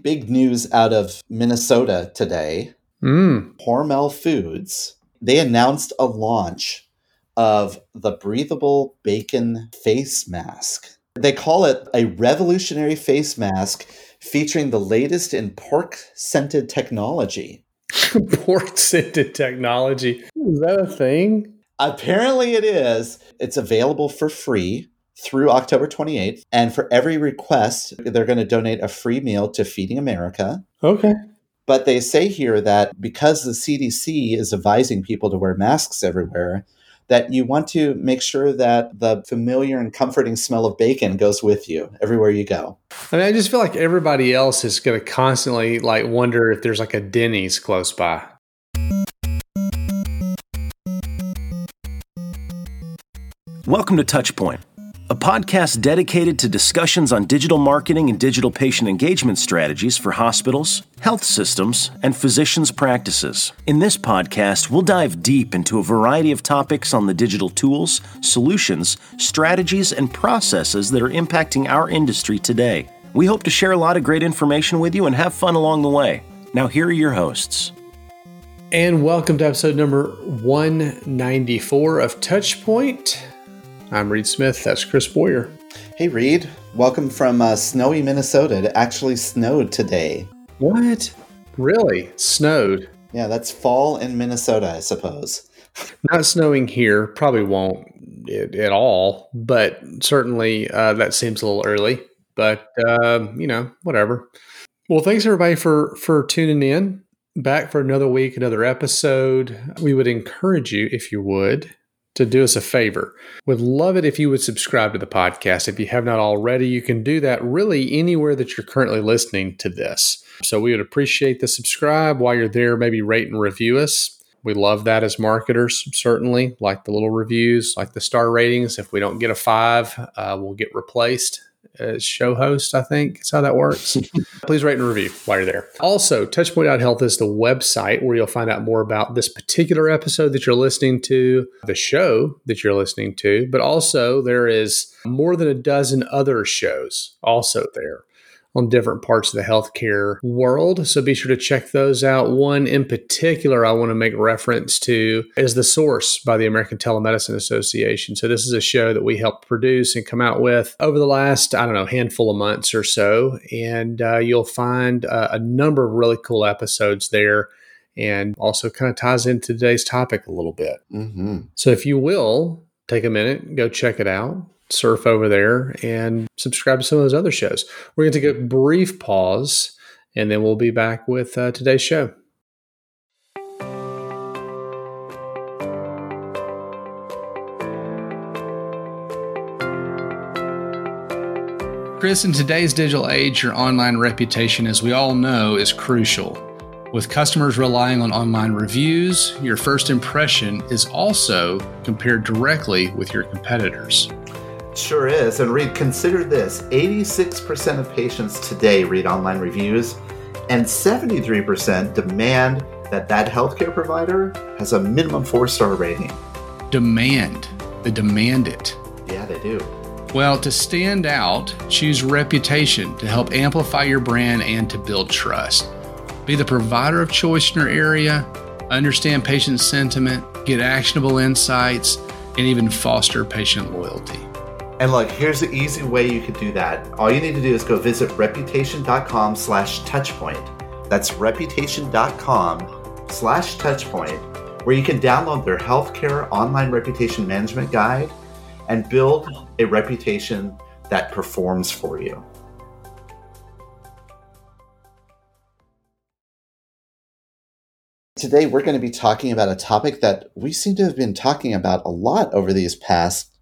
Big news out of Minnesota today. Mm. Hormel Foods, they announced a launch of the breathable bacon face mask. They call it a revolutionary face mask featuring the latest in pork scented technology. pork scented technology. Is that a thing? Apparently, it is. It's available for free through October 28th. And for every request, they're going to donate a free meal to Feeding America. Okay. But they say here that because the CDC is advising people to wear masks everywhere, that you want to make sure that the familiar and comforting smell of bacon goes with you everywhere you go. I mean, I just feel like everybody else is going to constantly like wonder if there's like a Denny's close by. Welcome to Touchpoint, a podcast dedicated to discussions on digital marketing and digital patient engagement strategies for hospitals, health systems, and physicians' practices. In this podcast, we'll dive deep into a variety of topics on the digital tools, solutions, strategies, and processes that are impacting our industry today. We hope to share a lot of great information with you and have fun along the way. Now, here are your hosts. And welcome to episode number 194 of Touchpoint. I'm Reed Smith. That's Chris Boyer. Hey, Reed. Welcome from uh, snowy Minnesota. It actually snowed today. What? Really? Snowed? Yeah, that's fall in Minnesota, I suppose. Not snowing here. Probably won't at all, but certainly uh, that seems a little early. But, uh, you know, whatever. Well, thanks everybody for for tuning in back for another week, another episode. We would encourage you, if you would, to do us a favor. Would love it if you would subscribe to the podcast. If you have not already, you can do that really anywhere that you're currently listening to this. So we would appreciate the subscribe while you're there. Maybe rate and review us. We love that as marketers, certainly. Like the little reviews, like the star ratings. If we don't get a five, uh, we'll get replaced as show host, I think is how that works. Please rate and review while you're there. Also, Touchpoint.health is the website where you'll find out more about this particular episode that you're listening to, the show that you're listening to, but also there is more than a dozen other shows also there on different parts of the healthcare world. So be sure to check those out. One in particular I want to make reference to is The Source by the American Telemedicine Association. So this is a show that we helped produce and come out with over the last, I don't know, handful of months or so. And uh, you'll find uh, a number of really cool episodes there and also kind of ties into today's topic a little bit. Mm-hmm. So if you will, take a minute, go check it out surf over there and subscribe to some of those other shows. We're going to take a brief pause and then we'll be back with uh, today's show. Chris, in today's digital age, your online reputation, as we all know, is crucial. With customers relying on online reviews, your first impression is also compared directly with your competitors. Sure is. And Reed, consider this 86% of patients today read online reviews, and 73% demand that that healthcare provider has a minimum four star rating. Demand. They demand it. Yeah, they do. Well, to stand out, choose reputation to help amplify your brand and to build trust. Be the provider of choice in your area, understand patient sentiment, get actionable insights, and even foster patient loyalty. And look, here's the easy way you could do that. All you need to do is go visit reputation.com slash touchpoint. That's reputation.com slash touchpoint, where you can download their healthcare online reputation management guide and build a reputation that performs for you. Today, we're going to be talking about a topic that we seem to have been talking about a lot over these past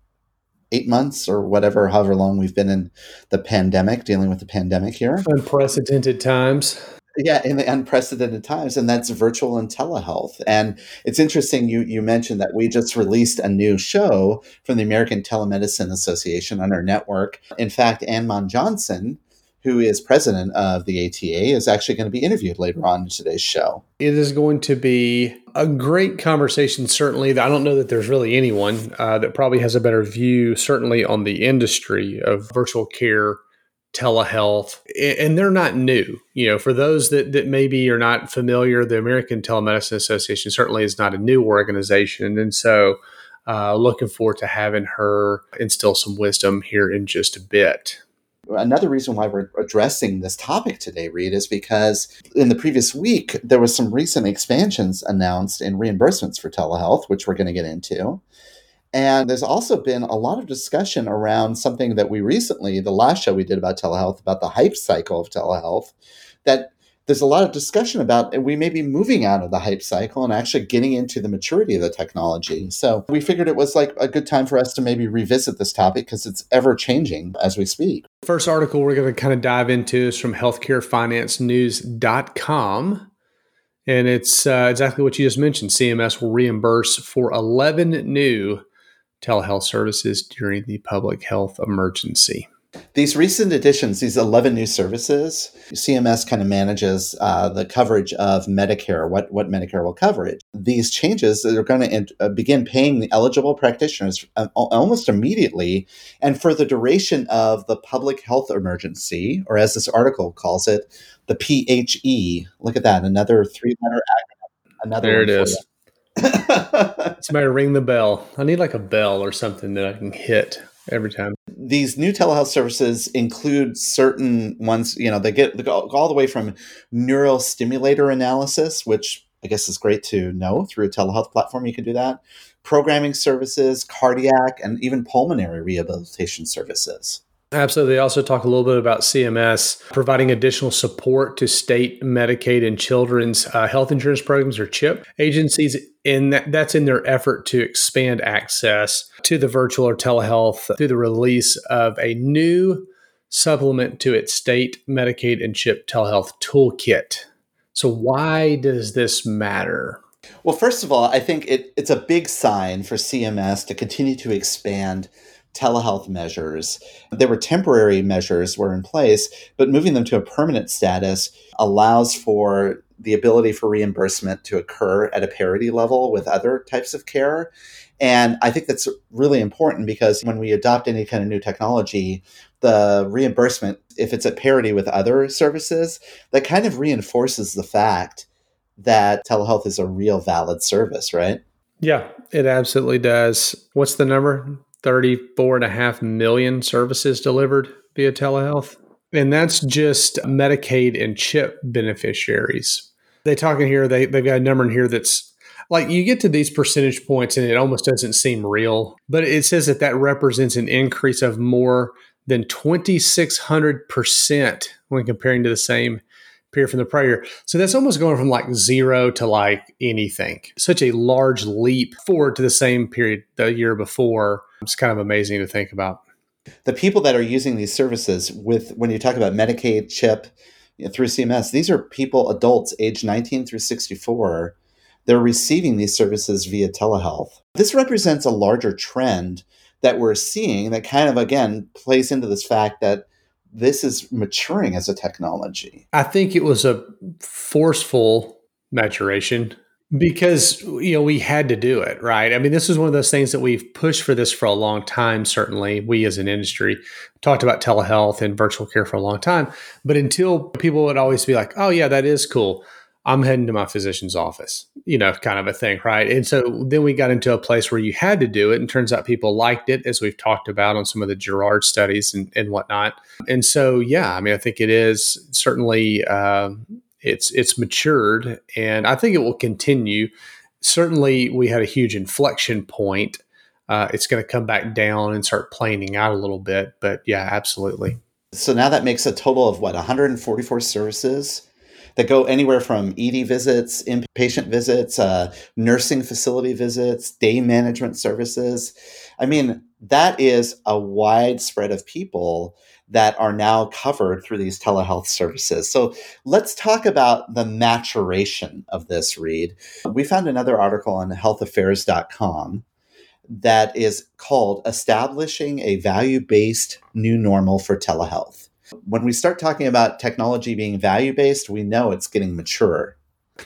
eight months or whatever, however long we've been in the pandemic, dealing with the pandemic here. Unprecedented times. Yeah, in the unprecedented times, and that's virtual and telehealth. And it's interesting you you mentioned that we just released a new show from the American Telemedicine Association on our network. In fact, Ann Mond Johnson, who is president of the ATA, is actually going to be interviewed later on in today's show. It is going to be a great conversation. Certainly, I don't know that there's really anyone uh, that probably has a better view, certainly on the industry of virtual care telehealth, and they're not new. You know, for those that, that maybe are not familiar, the American Telemedicine Association certainly is not a new organization. And so, uh, looking forward to having her instill some wisdom here in just a bit. Another reason why we're addressing this topic today, Reed, is because in the previous week, there was some recent expansions announced in reimbursements for telehealth, which we're going to get into. And there's also been a lot of discussion around something that we recently, the last show we did about telehealth, about the hype cycle of telehealth, that there's a lot of discussion about and we may be moving out of the hype cycle and actually getting into the maturity of the technology. So we figured it was like a good time for us to maybe revisit this topic because it's ever changing as we speak. First article we're going to kind of dive into is from healthcarefinancenews.com. And it's uh, exactly what you just mentioned. CMS will reimburse for 11 new telehealth services during the public health emergency. These recent additions, these 11 new services, CMS kind of manages uh, the coverage of Medicare, what, what Medicare will cover it. These changes are going to uh, begin paying the eligible practitioners uh, almost immediately and for the duration of the public health emergency, or as this article calls it, the PHE. Look at that, another three letter acronym. Another there it is. Somebody ring the bell. I need like a bell or something that I can hit every time. These new telehealth services include certain ones, you know, they get they all the way from neural stimulator analysis, which I guess is great to know through a telehealth platform. You can do that. Programming services, cardiac, and even pulmonary rehabilitation services. Absolutely. They also talk a little bit about CMS providing additional support to state Medicaid and children's uh, health insurance programs or CHIP agencies. And that, that's in their effort to expand access to the virtual or telehealth through the release of a new supplement to its state Medicaid and CHIP telehealth toolkit. So, why does this matter? Well, first of all, I think it, it's a big sign for CMS to continue to expand telehealth measures. There were temporary measures were in place, but moving them to a permanent status allows for the ability for reimbursement to occur at a parity level with other types of care. And I think that's really important because when we adopt any kind of new technology, the reimbursement, if it's at parity with other services, that kind of reinforces the fact that telehealth is a real valid service, right? Yeah, it absolutely does. What's the number? 34 and a half million services delivered via telehealth. And that's just Medicaid and CHIP beneficiaries. They talk in here, they, they've got a number in here that's like you get to these percentage points and it almost doesn't seem real, but it says that that represents an increase of more than 2,600% when comparing to the same period from the prior year. So that's almost going from like zero to like anything. Such a large leap forward to the same period the year before. It's kind of amazing to think about. The people that are using these services with when you talk about Medicaid, CHIP, you know, through CMS, these are people, adults age 19 through 64. They're receiving these services via telehealth. This represents a larger trend that we're seeing that kind of again plays into this fact that this is maturing as a technology. I think it was a forceful maturation because you know we had to do it right? I mean this is one of those things that we've pushed for this for a long time certainly we as an industry. Talked about telehealth and virtual care for a long time but until people would always be like oh yeah that is cool I'm heading to my physician's office, you know, kind of a thing, right? And so then we got into a place where you had to do it, and turns out people liked it, as we've talked about on some of the Gerard studies and, and whatnot. And so, yeah, I mean, I think it is certainly uh, it's it's matured, and I think it will continue. Certainly, we had a huge inflection point. Uh, it's going to come back down and start planing out a little bit, but yeah, absolutely. So now that makes a total of what 144 services that go anywhere from ED visits, inpatient visits, uh, nursing facility visits, day management services. I mean, that is a wide spread of people that are now covered through these telehealth services. So let's talk about the maturation of this, Reed. We found another article on healthaffairs.com that is called Establishing a Value Based New Normal for Telehealth. When we start talking about technology being value based, we know it's getting mature.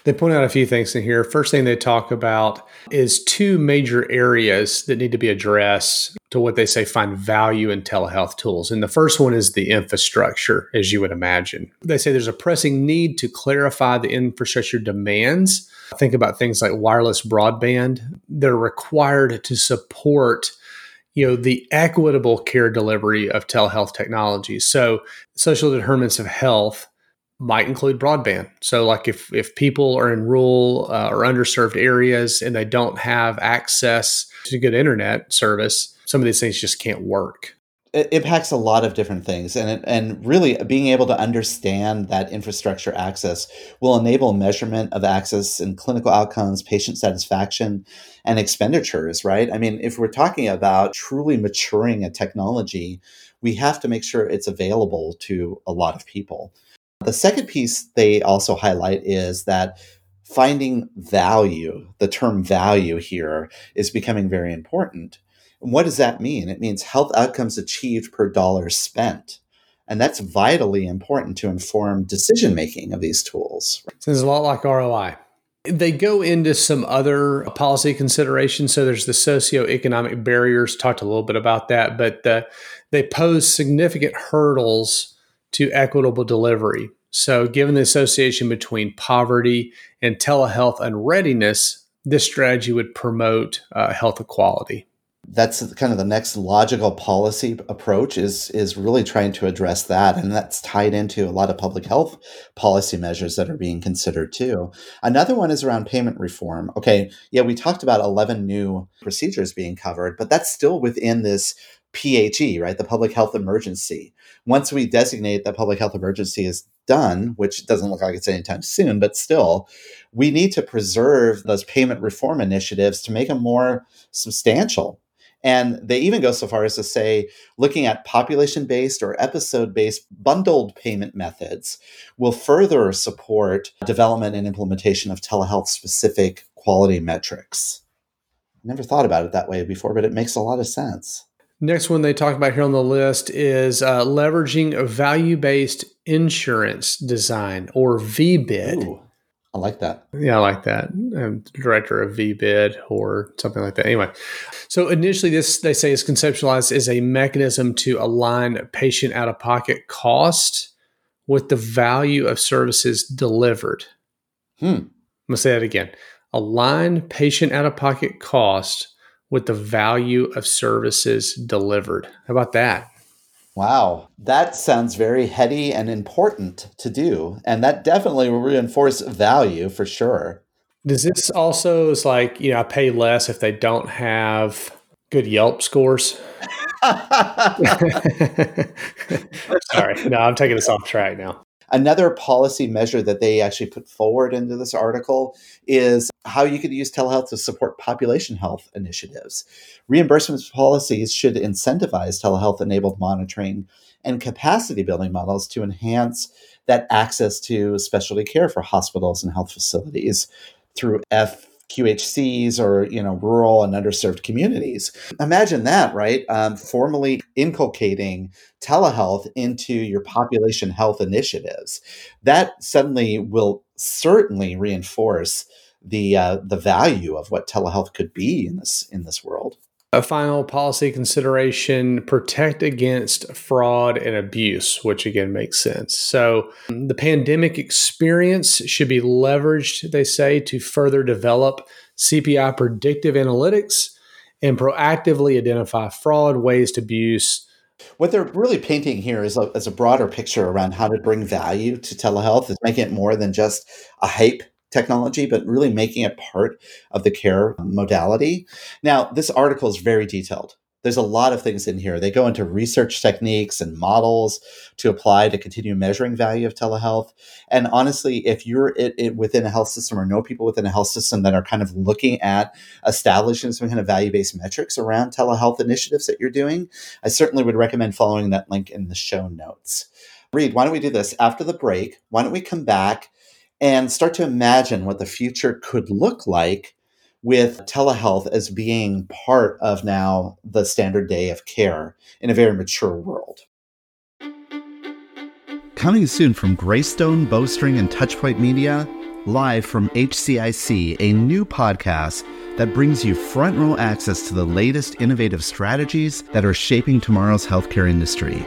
They point out a few things in here. First thing they talk about is two major areas that need to be addressed to what they say find value in telehealth tools. And the first one is the infrastructure, as you would imagine. They say there's a pressing need to clarify the infrastructure demands. Think about things like wireless broadband. They're required to support you know the equitable care delivery of telehealth technologies so social determinants of health might include broadband. So, like if if people are in rural uh, or underserved areas and they don't have access to good internet service, some of these things just can't work. It impacts a lot of different things, and it, and really being able to understand that infrastructure access will enable measurement of access and clinical outcomes, patient satisfaction, and expenditures. Right? I mean, if we're talking about truly maturing a technology, we have to make sure it's available to a lot of people. The second piece they also highlight is that finding value, the term value here, is becoming very important. And what does that mean? It means health outcomes achieved per dollar spent. And that's vitally important to inform decision making of these tools. It's a lot like ROI. They go into some other policy considerations. So there's the socioeconomic barriers, talked a little bit about that, but uh, they pose significant hurdles to equitable delivery. So, given the association between poverty and telehealth unreadiness, this strategy would promote uh, health equality. That's kind of the next logical policy approach is is really trying to address that, and that's tied into a lot of public health policy measures that are being considered too. Another one is around payment reform. Okay, yeah, we talked about eleven new procedures being covered, but that's still within this PHE, right? The public health emergency. Once we designate that public health emergency is done, which doesn't look like it's anytime soon, but still, we need to preserve those payment reform initiatives to make them more substantial. And they even go so far as to say looking at population based or episode based bundled payment methods will further support development and implementation of telehealth specific quality metrics. Never thought about it that way before, but it makes a lot of sense. Next one they talk about here on the list is uh, leveraging value based insurance design or VBID. Ooh, I like that. Yeah, I like that. I'm director of VBID or something like that. Anyway, so initially, this they say is conceptualized as a mechanism to align patient out of pocket cost with the value of services delivered. Hmm. I'm gonna say that again. Align patient out of pocket cost with the value of services delivered. How about that? Wow, that sounds very heady and important to do. And that definitely will reinforce value for sure. Does this also is like, you know, I pay less if they don't have good Yelp scores? Sorry. No, I'm taking this off track now. Another policy measure that they actually put forward into this article is how you could use telehealth to support population health initiatives. Reimbursement policies should incentivize telehealth enabled monitoring and capacity building models to enhance that access to specialty care for hospitals and health facilities through F QHCs or you know rural and underserved communities. Imagine that, right? Um, formally inculcating telehealth into your population health initiatives. That suddenly will certainly reinforce the uh, the value of what telehealth could be in this in this world. A final policy consideration protect against fraud and abuse, which again makes sense. So, um, the pandemic experience should be leveraged, they say, to further develop CPI predictive analytics and proactively identify fraud, waste, abuse. What they're really painting here is a, is a broader picture around how to bring value to telehealth, is making it more than just a hype technology, but really making it part of the care modality. Now, this article is very detailed. There's a lot of things in here. They go into research techniques and models to apply to continue measuring value of telehealth. And honestly, if you're it, it within a health system or know people within a health system that are kind of looking at establishing some kind of value based metrics around telehealth initiatives that you're doing, I certainly would recommend following that link in the show notes. Reed, why don't we do this after the break? Why don't we come back and start to imagine what the future could look like with telehealth as being part of now the standard day of care in a very mature world. Coming soon from Greystone, Bowstring, and Touchpoint Media, live from HCIC, a new podcast that brings you front row access to the latest innovative strategies that are shaping tomorrow's healthcare industry.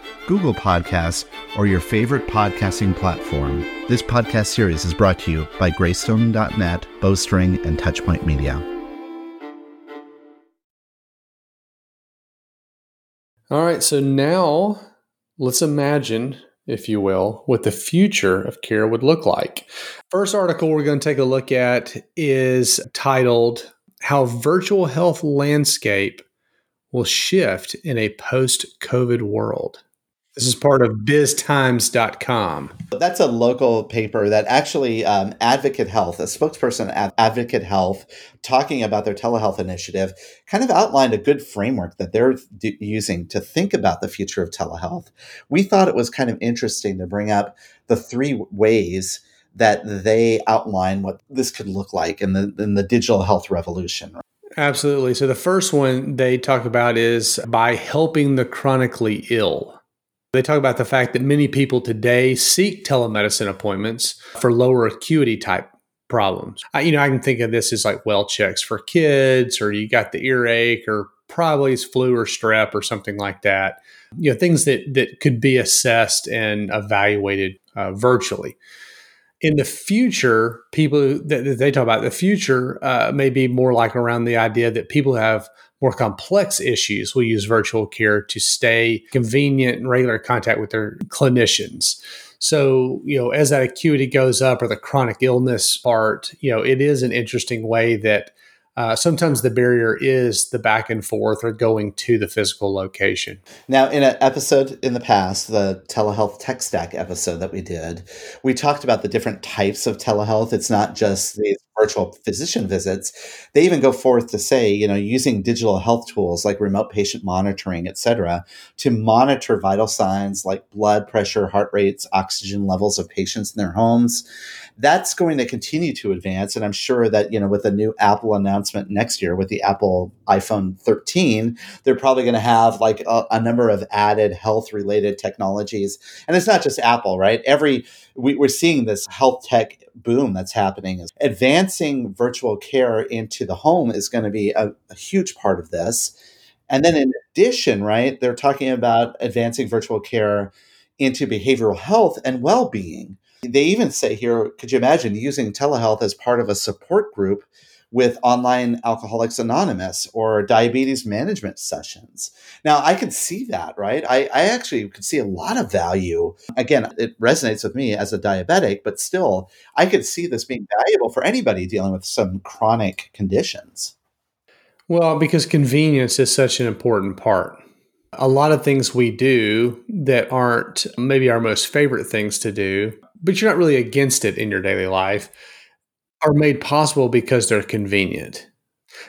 Google Podcasts, or your favorite podcasting platform. This podcast series is brought to you by Greystone.net, Bowstring, and Touchpoint Media. All right, so now let's imagine, if you will, what the future of care would look like. First article we're going to take a look at is titled How Virtual Health Landscape Will Shift in a Post COVID World. This is part of biztimes.com. That's a local paper that actually um, Advocate Health, a spokesperson at Advocate Health, talking about their telehealth initiative, kind of outlined a good framework that they're d- using to think about the future of telehealth. We thought it was kind of interesting to bring up the three ways that they outline what this could look like in the in the digital health revolution. Absolutely. So the first one they talk about is by helping the chronically ill. They talk about the fact that many people today seek telemedicine appointments for lower acuity type problems. I, you know, I can think of this as like well checks for kids, or you got the earache, or probably it's flu or strep or something like that. You know, things that that could be assessed and evaluated uh, virtually. In the future, people that, they talk about the future uh, may be more like around the idea that people have more complex issues will use virtual care to stay convenient and regular contact with their clinicians. So, you know, as that acuity goes up or the chronic illness part, you know, it is an interesting way that uh, sometimes the barrier is the back and forth or going to the physical location. Now, in an episode in the past, the telehealth tech stack episode that we did, we talked about the different types of telehealth. It's not just these virtual physician visits. They even go forth to say, you know, using digital health tools like remote patient monitoring, et cetera, to monitor vital signs like blood pressure, heart rates, oxygen levels of patients in their homes that's going to continue to advance. And I'm sure that, you know, with a new Apple announcement next year with the Apple iPhone 13, they're probably going to have like a, a, number of added health related technologies. And it's not just Apple, right? Every, we, we're seeing this health tech boom that's happening. Is advancing virtual care into the home is going to be a, a huge part of this. And then in addition, right, they're talking about advancing virtual care into behavioral health and well being. They even say here, could you imagine using telehealth as part of a support group with online Alcoholics Anonymous or diabetes management sessions? Now, I could see that, right? I, I actually could see a lot of value. Again, it resonates with me as a diabetic, but still, I could see this being valuable for anybody dealing with some chronic conditions. Well, because convenience is such an important part a lot of things we do that aren't maybe our most favorite things to do but you're not really against it in your daily life, are made possible because they're convenient.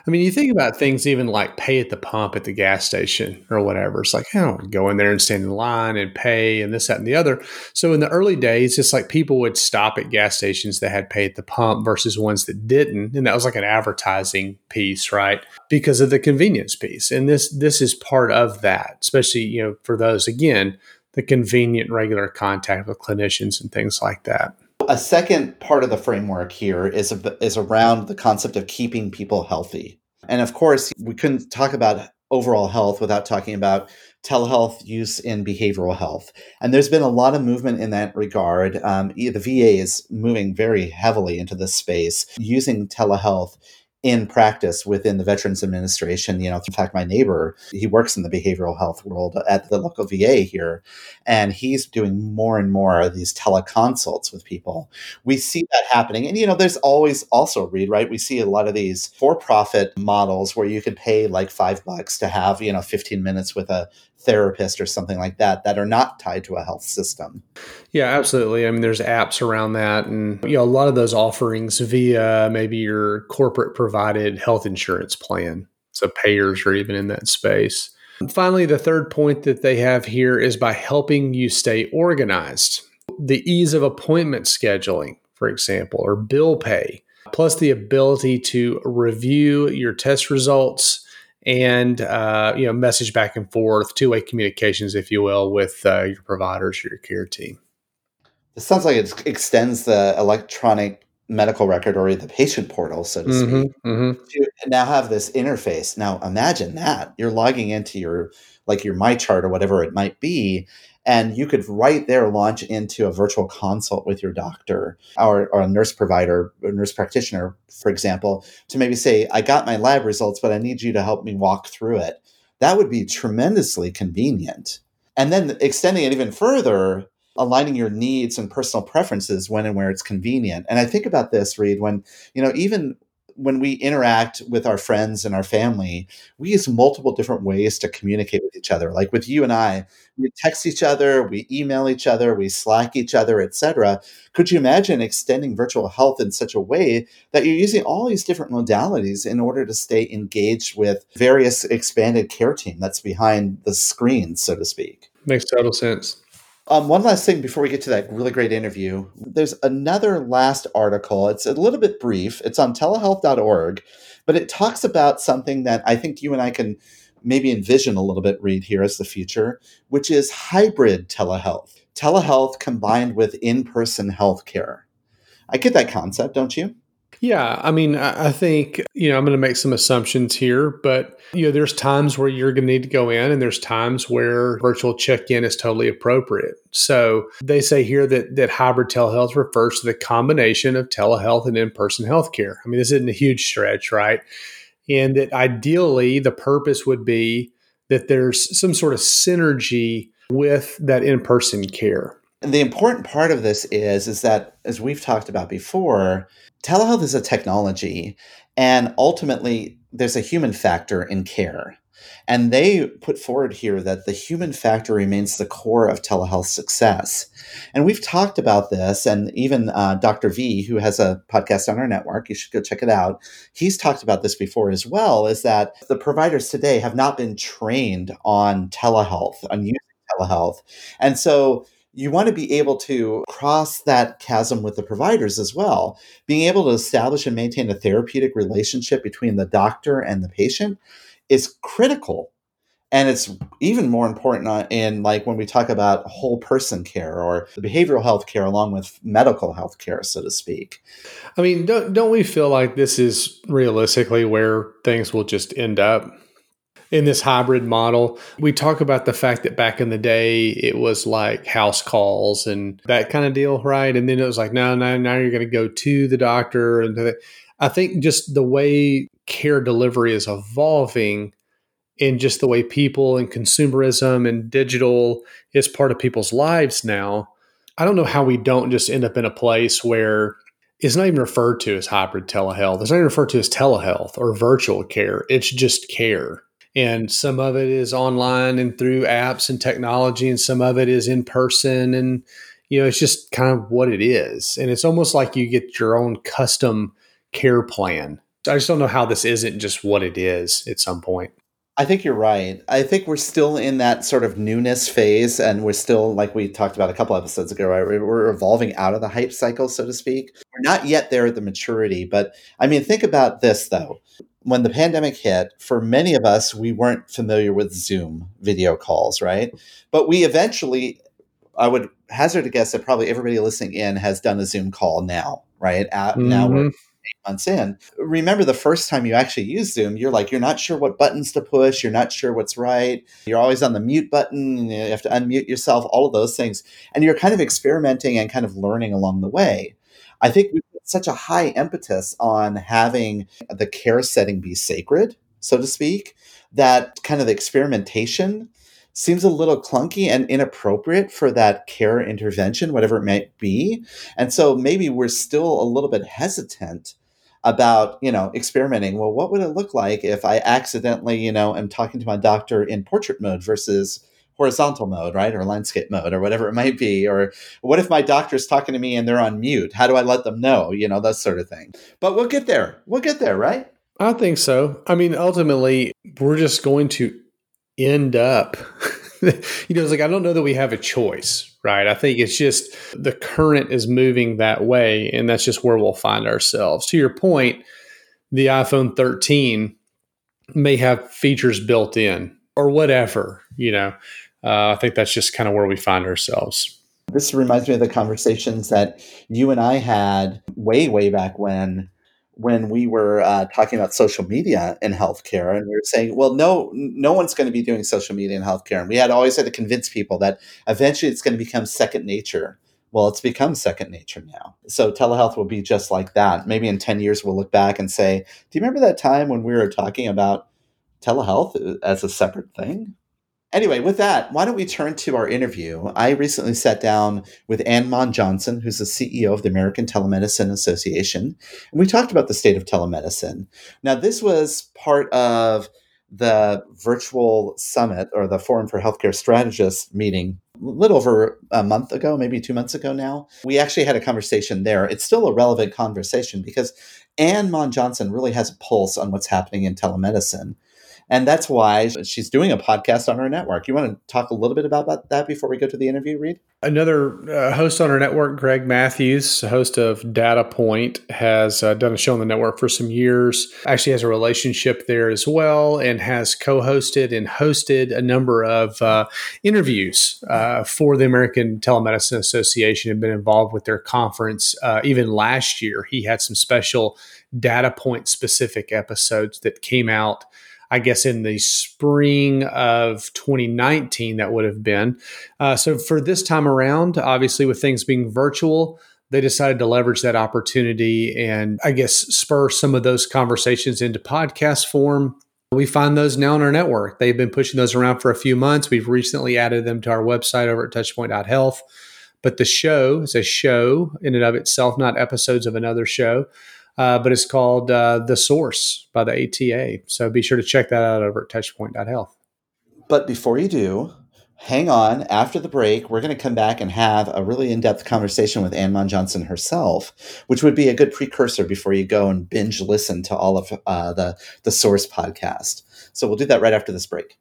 I mean, you think about things even like pay at the pump at the gas station or whatever. It's like, I don't go in there and stand in line and pay and this, that, and the other. So in the early days, it's like people would stop at gas stations that had pay at the pump versus ones that didn't. And that was like an advertising piece, right? Because of the convenience piece. And this this is part of that, especially, you know, for those again the convenient regular contact with clinicians and things like that. A second part of the framework here is is around the concept of keeping people healthy. And of course, we couldn't talk about overall health without talking about telehealth use in behavioral health. And there's been a lot of movement in that regard. Um, the VA is moving very heavily into this space using telehealth in practice within the Veterans Administration. You know, in fact, my neighbor, he works in the behavioral health world at the local VA here, and he's doing more and more of these teleconsults with people. We see that happening. And, you know, there's always also, Reed, right? We see a lot of these for profit models where you could pay like five bucks to have, you know, 15 minutes with a therapist or something like that that are not tied to a health system. Yeah, absolutely. I mean, there's apps around that, and you know, a lot of those offerings via maybe your corporate provided health insurance plan. So payers are even in that space. And finally, the third point that they have here is by helping you stay organized. The ease of appointment scheduling, for example, or bill pay, plus the ability to review your test results and uh, you know message back and forth, two way communications, if you will, with uh, your providers or your care team. This sounds like it extends the electronic medical record or the patient portal, so to mm-hmm, speak, mm-hmm. to now have this interface. Now imagine that you're logging into your like your MyChart or whatever it might be, and you could right there launch into a virtual consult with your doctor or, or a nurse provider, a nurse practitioner, for example, to maybe say, I got my lab results, but I need you to help me walk through it. That would be tremendously convenient. And then extending it even further, aligning your needs and personal preferences when and where it's convenient. And I think about this, Reed, when, you know, even when we interact with our friends and our family, we use multiple different ways to communicate with each other. Like with you and I, we text each other, we email each other, we Slack each other, etc. Could you imagine extending virtual health in such a way that you're using all these different modalities in order to stay engaged with various expanded care team that's behind the screen, so to speak? Makes total sense. Um, one last thing before we get to that really great interview. There's another last article. It's a little bit brief. It's on telehealth.org, but it talks about something that I think you and I can maybe envision a little bit, Reed, here as the future, which is hybrid telehealth. Telehealth combined with in person healthcare. I get that concept, don't you? Yeah, I mean, I think, you know, I'm going to make some assumptions here, but, you know, there's times where you're going to need to go in and there's times where virtual check in is totally appropriate. So they say here that, that hybrid telehealth refers to the combination of telehealth and in person healthcare. I mean, this isn't a huge stretch, right? And that ideally the purpose would be that there's some sort of synergy with that in person care. And the important part of this is is that as we've talked about before, telehealth is a technology and ultimately there's a human factor in care. And they put forward here that the human factor remains the core of telehealth success. And we've talked about this, and even uh, Dr. V, who has a podcast on our network, you should go check it out. He's talked about this before as well. Is that the providers today have not been trained on telehealth, on using telehealth, and so you want to be able to cross that chasm with the providers as well. Being able to establish and maintain a therapeutic relationship between the doctor and the patient is critical. And it's even more important uh, in like when we talk about whole person care or the behavioral health care along with medical health care, so to speak. I mean, don't, don't we feel like this is realistically where things will just end up? In this hybrid model. We talk about the fact that back in the day it was like house calls and that kind of deal, right? And then it was like, no, no, now you're going to go to the doctor. And I think just the way care delivery is evolving and just the way people and consumerism and digital is part of people's lives now. I don't know how we don't just end up in a place where it's not even referred to as hybrid telehealth. It's not even referred to as telehealth or virtual care. It's just care and some of it is online and through apps and technology and some of it is in person and you know it's just kind of what it is and it's almost like you get your own custom care plan i just don't know how this isn't just what it is at some point I think you're right. I think we're still in that sort of newness phase, and we're still, like we talked about a couple episodes ago, right? We're evolving out of the hype cycle, so to speak. We're not yet there at the maturity, but I mean, think about this though when the pandemic hit, for many of us, we weren't familiar with Zoom video calls, right? But we eventually, I would hazard a guess that probably everybody listening in has done a Zoom call now, right? mm-hmm. Now we're eight months in. Remember the first time you actually use Zoom, you're like, you're not sure what buttons to push, you're not sure what's right, you're always on the mute button, you have to unmute yourself, all of those things. And you're kind of experimenting and kind of learning along the way. I think we put such a high impetus on having the care setting be sacred, so to speak, that kind of experimentation seems a little clunky and inappropriate for that care intervention, whatever it might be. And so maybe we're still a little bit hesitant about, you know, experimenting. Well, what would it look like if I accidentally, you know, am talking to my doctor in portrait mode versus horizontal mode, right? Or landscape mode or whatever it might be. Or what if my doctor's talking to me and they're on mute? How do I let them know? You know, that sort of thing. But we'll get there. We'll get there, right? I think so. I mean, ultimately, we're just going to end up you know, it's like I don't know that we have a choice, right? I think it's just the current is moving that way, and that's just where we'll find ourselves. To your point, the iPhone 13 may have features built in or whatever, you know. Uh, I think that's just kind of where we find ourselves. This reminds me of the conversations that you and I had way, way back when when we were uh, talking about social media in healthcare, and we were saying, well, no, no one's going to be doing social media in healthcare, and we had always had to convince people that eventually it's going to become second nature. Well, it's become second nature now. So telehealth will be just like that. Maybe in 10 years, we'll look back and say, do you remember that time when we were talking about telehealth as a separate thing? Anyway, with that, why don't we turn to our interview? I recently sat down with Ann Mond-Johnson, who's the CEO of the American Telemedicine Association, and we talked about the state of telemedicine. Now, this was part of the virtual summit or the Forum for Healthcare Strategists meeting a little over a month ago, maybe two months ago now. We actually had a conversation there. It's still a relevant conversation because Ann Mond-Johnson really has a pulse on what's happening in telemedicine. And that's why she's doing a podcast on her network. You want to talk a little bit about that before we go to the interview, Reed? Another uh, host on our network, Greg Matthews, host of Data Point, has uh, done a show on the network for some years. Actually, has a relationship there as well, and has co-hosted and hosted a number of uh, interviews uh, for the American Telemedicine Association. And been involved with their conference. Uh, even last year, he had some special Data Point specific episodes that came out I guess in the spring of 2019, that would have been. Uh, so for this time around, obviously with things being virtual, they decided to leverage that opportunity and I guess spur some of those conversations into podcast form. We find those now on our network. They've been pushing those around for a few months. We've recently added them to our website over at touchpoint.health. But the show is a show in and of itself, not episodes of another show uh, but it's called uh, The Source by the ATA. So be sure to check that out over at touchpoint.health. But before you do, hang on. After the break, we're going to come back and have a really in depth conversation with Ann Mond-Johnson herself, which would be a good precursor before you go and binge listen to all of uh, the, the Source podcast. So we'll do that right after this break.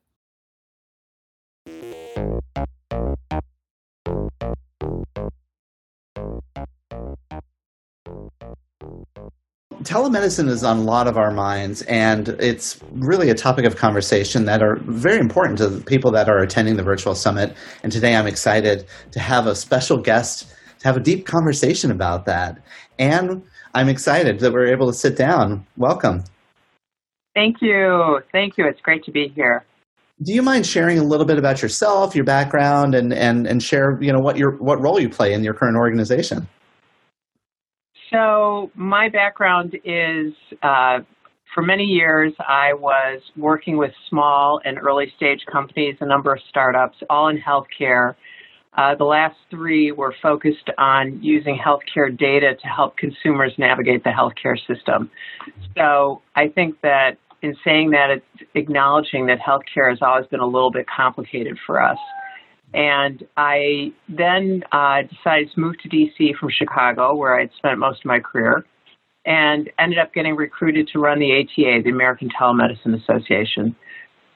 Telemedicine is on a lot of our minds, and it's really a topic of conversation that are very important to the people that are attending the virtual summit. And today I'm excited to have a special guest to have a deep conversation about that. And I'm excited that we're able to sit down. Welcome. Thank you. Thank you. It's great to be here. Do you mind sharing a little bit about yourself, your background, and, and, and share you know what your what role you play in your current organization? So, my background is uh, for many years, I was working with small and early stage companies, a number of startups, all in healthcare. Uh, the last three were focused on using healthcare data to help consumers navigate the healthcare system. So, I think that in saying that, it's acknowledging that healthcare has always been a little bit complicated for us. And I then uh, decided to move to DC from Chicago, where I'd spent most of my career, and ended up getting recruited to run the ATA, the American Telemedicine Association.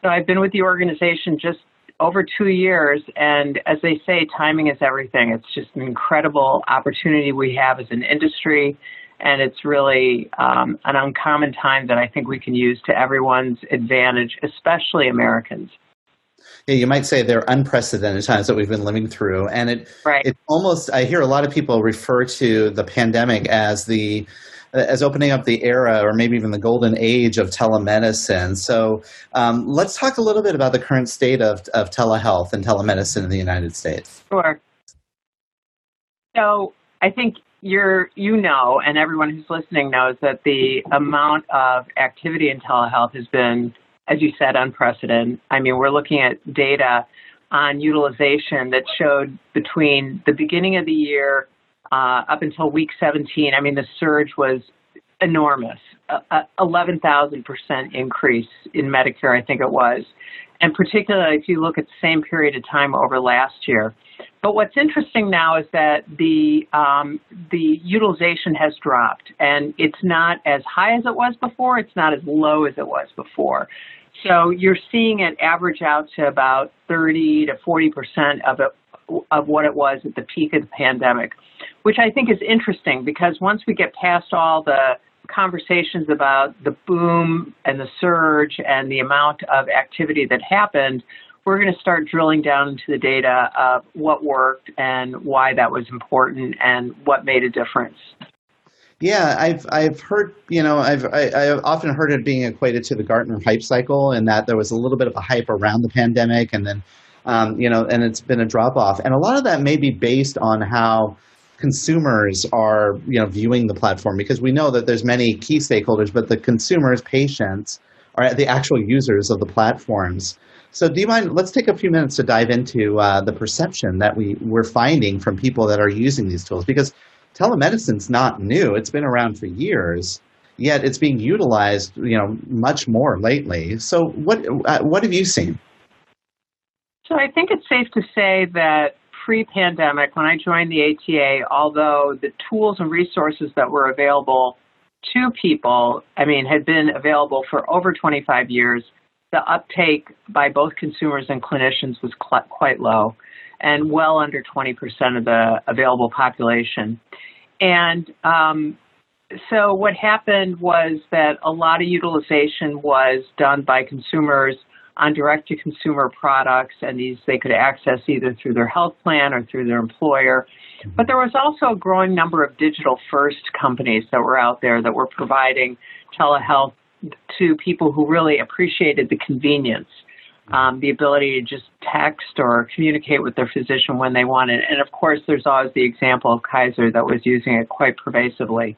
So I've been with the organization just over two years, and as they say, timing is everything. It's just an incredible opportunity we have as an industry, and it's really um, an uncommon time that I think we can use to everyone's advantage, especially Americans yeah, you might say they're unprecedented times that we've been living through, and it right. it almost I hear a lot of people refer to the pandemic as the as opening up the era or maybe even the golden age of telemedicine. So um, let's talk a little bit about the current state of, of telehealth and telemedicine in the United States. Sure. So I think you're you know, and everyone who's listening knows that the amount of activity in telehealth has been as you said, unprecedented. I mean, we're looking at data on utilization that showed between the beginning of the year uh, up until week 17, I mean, the surge was enormous. Uh, 11,000% increase in Medicare, I think it was. And particularly if you look at the same period of time over last year. But what's interesting now is that the um, the utilization has dropped, and it's not as high as it was before. It's not as low as it was before. So you're seeing it average out to about 30 to 40 percent of it, of what it was at the peak of the pandemic, which I think is interesting because once we get past all the conversations about the boom and the surge and the amount of activity that happened, we're going to start drilling down into the data of what worked and why that was important and what made a difference. Yeah, I've I've heard you know I've I, have often heard it being equated to the Gartner hype cycle, and that there was a little bit of a hype around the pandemic, and then um, you know, and it's been a drop off, and a lot of that may be based on how consumers are you know viewing the platform because we know that there's many key stakeholders, but the consumers, patients, are the actual users of the platforms. So, do you mind? Let's take a few minutes to dive into uh, the perception that we we're finding from people that are using these tools because telemedicine's not new; it's been around for years. Yet it's being utilized, you know, much more lately. So, what uh, what have you seen? So, I think it's safe to say that pre-pandemic, when I joined the ATA, although the tools and resources that were available to people, I mean, had been available for over 25 years, the uptake by both consumers and clinicians was quite low and well under 20% of the available population. And um, so what happened was that a lot of utilization was done by consumers on direct to consumer products and these they could access either through their health plan or through their employer. But there was also a growing number of digital first companies that were out there that were providing telehealth to people who really appreciated the convenience, um, the ability to just text or communicate with their physician when they want it. And of course, there's always the example of Kaiser that was using it quite pervasively.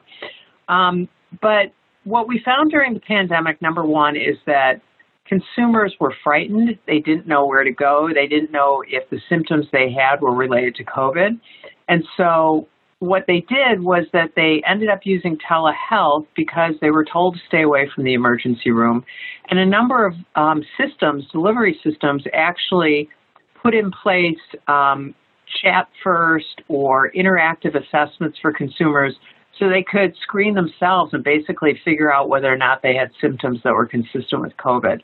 Um, but what we found during the pandemic, number one, is that consumers were frightened. They didn't know where to go. They didn't know if the symptoms they had were related to COVID. And so what they did was that they ended up using telehealth because they were told to stay away from the emergency room. And a number of um, systems, delivery systems, actually put in place um, chat first or interactive assessments for consumers so they could screen themselves and basically figure out whether or not they had symptoms that were consistent with COVID.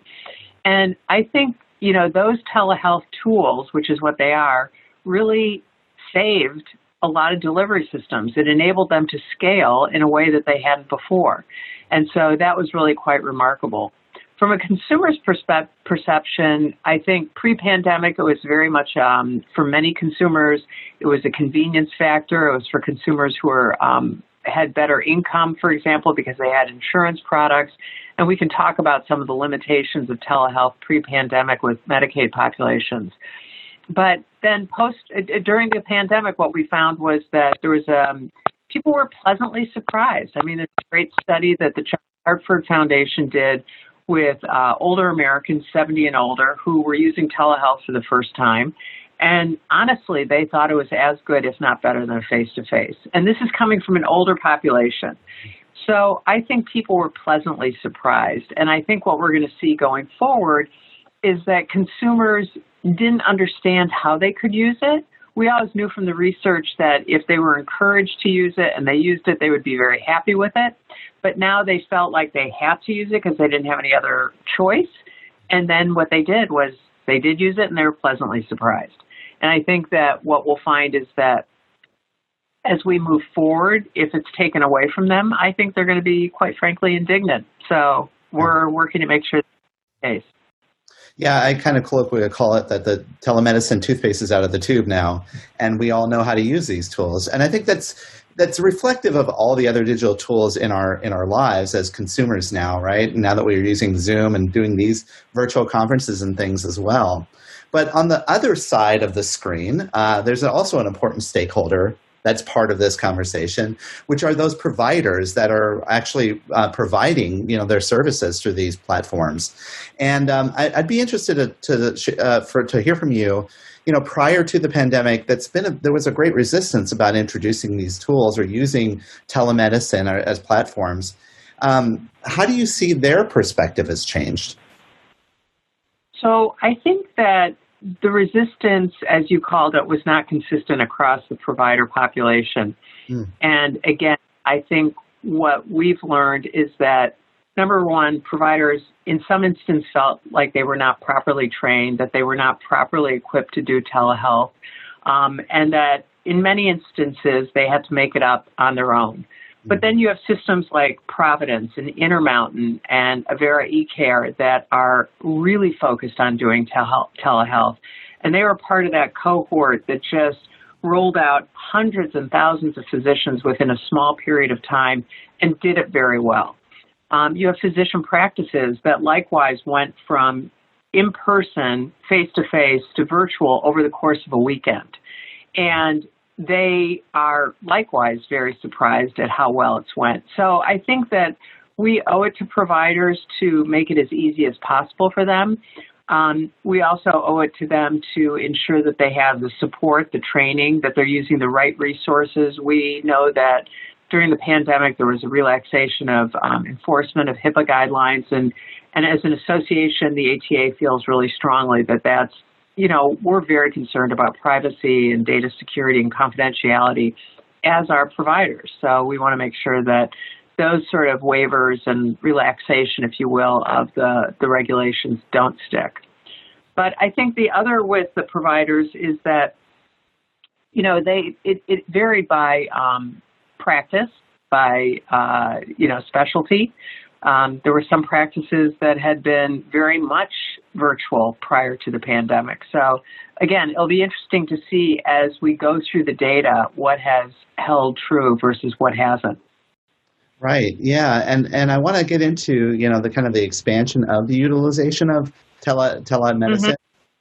And I think, you know, those telehealth tools, which is what they are, really saved a lot of delivery systems. It enabled them to scale in a way that they hadn't before. And so that was really quite remarkable. From a consumer's perspe- perception, I think pre-pandemic it was very much um, for many consumers it was a convenience factor. It was for consumers who were um, had better income, for example, because they had insurance products. And we can talk about some of the limitations of telehealth pre-pandemic with Medicaid populations. But then post uh, during the pandemic, what we found was that there was um, people were pleasantly surprised. I mean, it's a great study that the Hartford Foundation did with uh, older Americans, 70 and older, who were using telehealth for the first time. And honestly, they thought it was as good, if not better, than face to face. And this is coming from an older population. So I think people were pleasantly surprised. And I think what we're going to see going forward is that consumers didn't understand how they could use it. We always knew from the research that if they were encouraged to use it and they used it, they would be very happy with it. But now they felt like they had to use it because they didn't have any other choice. And then what they did was they did use it and they were pleasantly surprised. And I think that what we'll find is that as we move forward, if it's taken away from them, I think they're going to be, quite frankly, indignant. So we're working to make sure that's the case. Yeah, I kind of colloquially call it that the telemedicine toothpaste is out of the tube now, and we all know how to use these tools. And I think that's that's reflective of all the other digital tools in our in our lives as consumers now, right? Now that we're using Zoom and doing these virtual conferences and things as well. But on the other side of the screen, uh, there's also an important stakeholder that's part of this conversation, which are those providers that are actually uh, providing you know their services through these platforms. And um, I, would be interested to to, uh, for, to hear from you. You know, prior to the pandemic, that's been a, there was a great resistance about introducing these tools or using telemedicine or, as platforms. Um, how do you see their perspective has changed? So I think that the resistance, as you called it, was not consistent across the provider population. Mm. And again, I think what we've learned is that number one, providers in some instances felt like they were not properly trained, that they were not properly equipped to do telehealth, um, and that in many instances they had to make it up on their own. But then you have systems like Providence and Intermountain and Avera eCare that are really focused on doing telehealth. And they were part of that cohort that just rolled out hundreds and thousands of physicians within a small period of time and did it very well. Um, you have physician practices that likewise went from in person, face to face, to virtual over the course of a weekend. And they are likewise very surprised at how well it's went. So I think that we owe it to providers to make it as easy as possible for them. Um, we also owe it to them to ensure that they have the support, the training, that they're using the right resources. We know that during the pandemic there was a relaxation of um, enforcement of HIPAA guidelines, and and as an association, the ATA feels really strongly that that's you know, we're very concerned about privacy and data security and confidentiality as our providers. So we want to make sure that those sort of waivers and relaxation, if you will, of the, the regulations don't stick. But I think the other with the providers is that, you know, they it, it varied by um, practice, by uh, you know specialty. Um, there were some practices that had been very much virtual prior to the pandemic. So, again, it'll be interesting to see as we go through the data what has held true versus what hasn't. Right. Yeah, and and I want to get into you know the kind of the expansion of the utilization of tele telemedicine mm-hmm.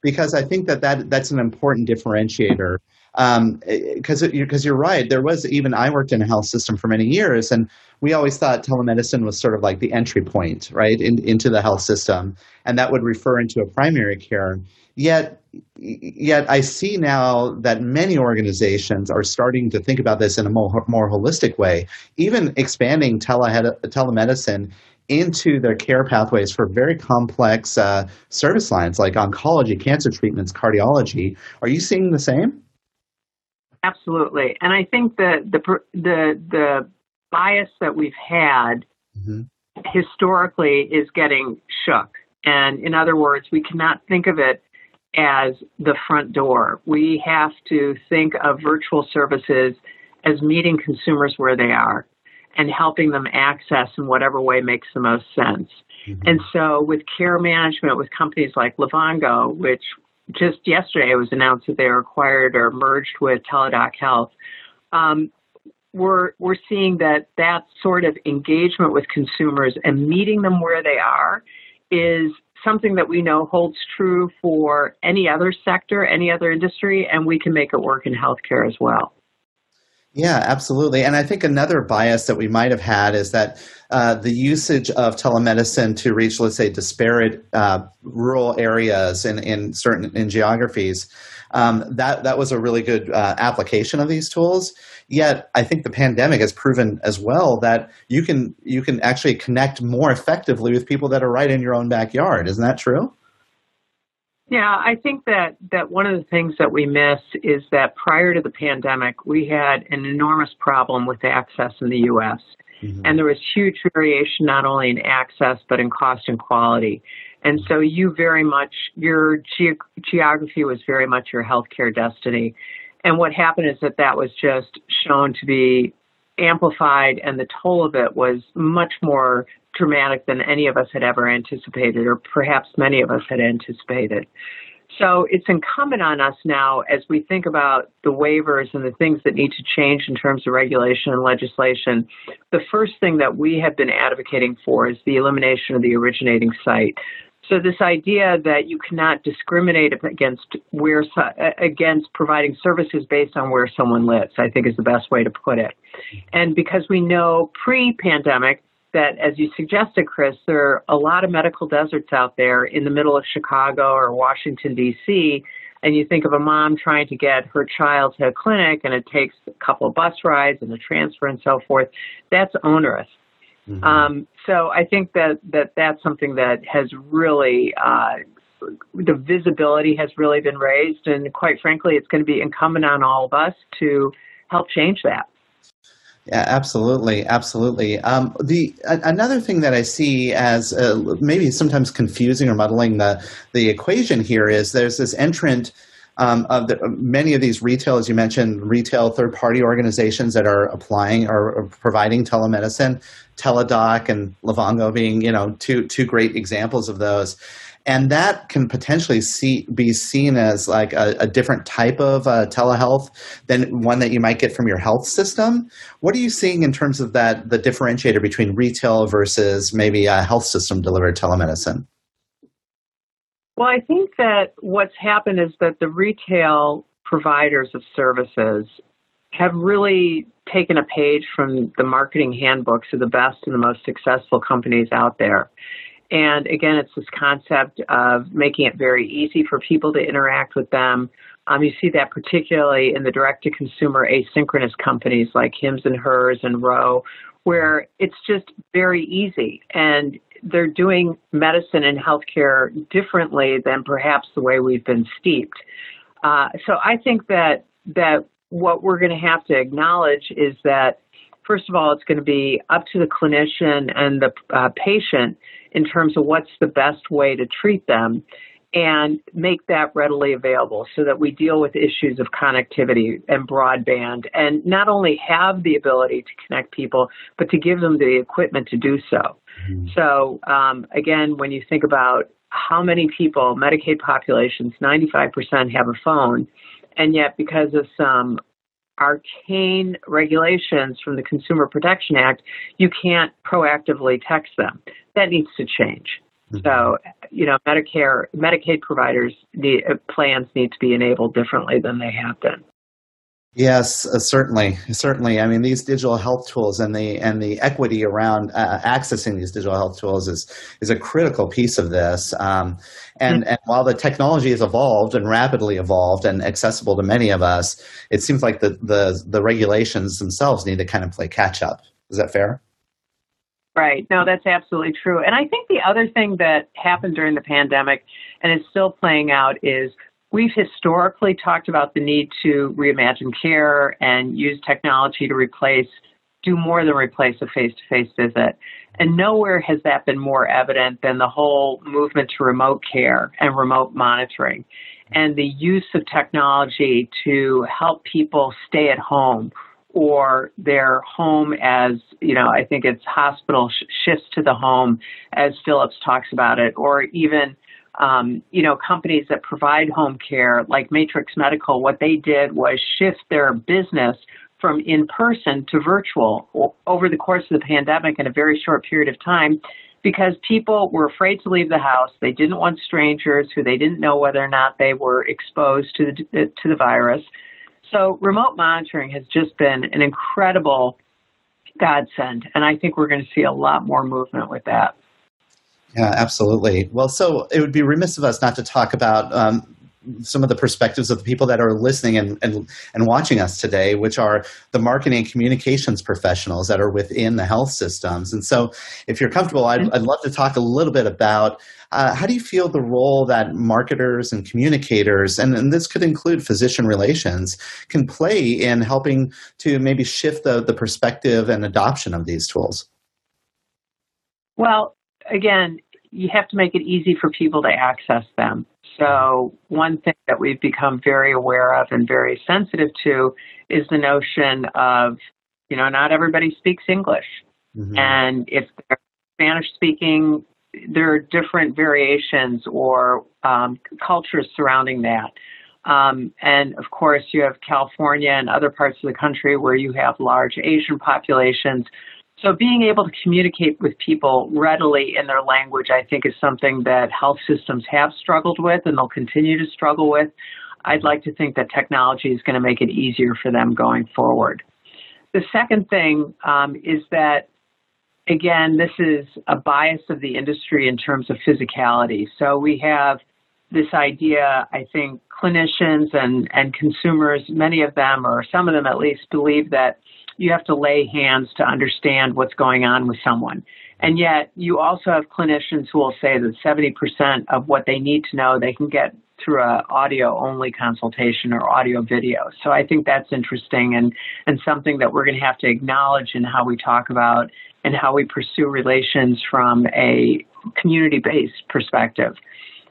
because I think that, that that's an important differentiator because um, because you're right. There was even I worked in a health system for many years, and we always thought telemedicine was sort of like the entry point, right, in, into the health system, and that would refer into a primary care. Yet, yet I see now that many organizations are starting to think about this in a more, more holistic way, even expanding tele- telemedicine into their care pathways for very complex uh, service lines like oncology, cancer treatments, cardiology. Are you seeing the same? Absolutely, and I think the the the the bias that we've had mm-hmm. historically is getting shook. And in other words, we cannot think of it as the front door. We have to think of virtual services as meeting consumers where they are and helping them access in whatever way makes the most sense. Mm-hmm. And so with care management with companies like Livongo, which just yesterday it was announced that they were acquired or merged with Teladoc Health. Um, we're we're seeing that that sort of engagement with consumers and meeting them where they are is something that we know holds true for any other sector, any other industry, and we can make it work in healthcare as well. Yeah, absolutely. And I think another bias that we might have had is that uh, the usage of telemedicine to reach, let's say, disparate uh, rural areas in, in certain in geographies, um, that that was a really good uh, application of these tools. Yet, I think the pandemic has proven as well that you can you can actually connect more effectively with people that are right in your own backyard. Isn't that true? Yeah, I think that, that one of the things that we miss is that prior to the pandemic, we had an enormous problem with access in the U.S. Mm-hmm. And there was huge variation not only in access, but in cost and quality. And so you very much, your ge- geography was very much your healthcare destiny. And what happened is that that was just shown to be amplified, and the toll of it was much more dramatic than any of us had ever anticipated, or perhaps many of us had anticipated. So it's incumbent on us now as we think about the waivers and the things that need to change in terms of regulation and legislation. The first thing that we have been advocating for is the elimination of the originating site. So this idea that you cannot discriminate against where against providing services based on where someone lives, I think is the best way to put it. And because we know pre-pandemic that, as you suggested, Chris, there are a lot of medical deserts out there in the middle of Chicago or Washington D.C. And you think of a mom trying to get her child to a clinic, and it takes a couple of bus rides and a transfer and so forth. That's onerous. Mm-hmm. Um, so I think that, that that's something that has really, uh, the visibility has really been raised. And quite frankly, it's going to be incumbent on all of us to help change that. Yeah, absolutely, absolutely. Um, the another thing that I see as uh, maybe sometimes confusing or muddling the the equation here is there's this entrant um, of the, many of these retail, as you mentioned, retail third party organizations that are applying or, or providing telemedicine, Teladoc and Livongo being you know two two great examples of those and that can potentially see, be seen as like a, a different type of uh, telehealth than one that you might get from your health system. What are you seeing in terms of that the differentiator between retail versus maybe a health system delivered telemedicine? Well, I think that what's happened is that the retail providers of services have really taken a page from the marketing handbooks of the best and the most successful companies out there. And again, it's this concept of making it very easy for people to interact with them. Um, you see that particularly in the direct to consumer asynchronous companies like Hims and Hers and Ro, where it's just very easy. And they're doing medicine and healthcare differently than perhaps the way we've been steeped. Uh, so I think that that what we're going to have to acknowledge is that first of all, it's going to be up to the clinician and the uh, patient in terms of what's the best way to treat them and make that readily available so that we deal with issues of connectivity and broadband and not only have the ability to connect people, but to give them the equipment to do so. Mm-hmm. So, um, again, when you think about how many people, Medicaid populations, 95% have a phone, and yet because of some arcane regulations from the Consumer Protection Act, you can't proactively text them. That needs to change. Mm-hmm. So, you know, Medicare, Medicaid providers need, uh, plans need to be enabled differently than they have been. Yes, uh, certainly, certainly. I mean, these digital health tools and the and the equity around uh, accessing these digital health tools is is a critical piece of this. Um, and mm-hmm. and while the technology has evolved and rapidly evolved and accessible to many of us, it seems like the the the regulations themselves need to kind of play catch up. Is that fair? Right. No, that's absolutely true. And I think the other thing that happened during the pandemic and is still playing out is We've historically talked about the need to reimagine care and use technology to replace, do more than replace a face to face visit. And nowhere has that been more evident than the whole movement to remote care and remote monitoring and the use of technology to help people stay at home or their home as, you know, I think it's hospital sh- shifts to the home as Philips talks about it, or even um, you know, companies that provide home care like Matrix Medical, what they did was shift their business from in person to virtual over the course of the pandemic in a very short period of time because people were afraid to leave the house. They didn't want strangers who they didn't know whether or not they were exposed to the, to the virus. So remote monitoring has just been an incredible godsend, and I think we're going to see a lot more movement with that. Yeah, absolutely. Well, so it would be remiss of us not to talk about um, some of the perspectives of the people that are listening and, and, and watching us today, which are the marketing and communications professionals that are within the health systems. And so, if you're comfortable, I'd, I'd love to talk a little bit about uh, how do you feel the role that marketers and communicators, and, and this could include physician relations, can play in helping to maybe shift the, the perspective and adoption of these tools? Well, again, you have to make it easy for people to access them. So, one thing that we've become very aware of and very sensitive to is the notion of, you know, not everybody speaks English. Mm-hmm. And if they're Spanish speaking, there are different variations or um, cultures surrounding that. Um, and of course, you have California and other parts of the country where you have large Asian populations so being able to communicate with people readily in their language, I think, is something that health systems have struggled with and they'll continue to struggle with. I'd like to think that technology is going to make it easier for them going forward. The second thing um, is that, again, this is a bias of the industry in terms of physicality. So we have this idea, I think clinicians and, and consumers, many of them, or some of them at least, believe that you have to lay hands to understand what's going on with someone. And yet, you also have clinicians who will say that 70% of what they need to know they can get through a audio only consultation or audio video. So I think that's interesting and, and something that we're going to have to acknowledge in how we talk about and how we pursue relations from a community based perspective.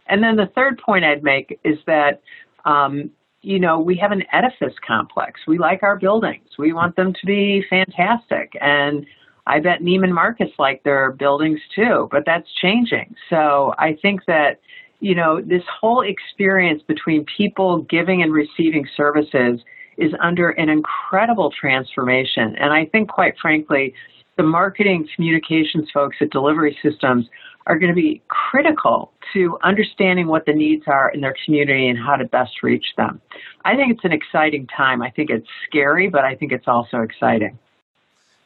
And then the third point I'd make is that, um, you know, we have an edifice complex. We like our buildings. We want them to be fantastic. And I bet Neiman Marcus like their buildings too, but that's changing. So I think that, you know, this whole experience between people giving and receiving services is under an incredible transformation. And I think, quite frankly, the marketing communications folks at delivery systems are going to be critical to understanding what the needs are in their community and how to best reach them. I think it's an exciting time. I think it's scary, but I think it's also exciting.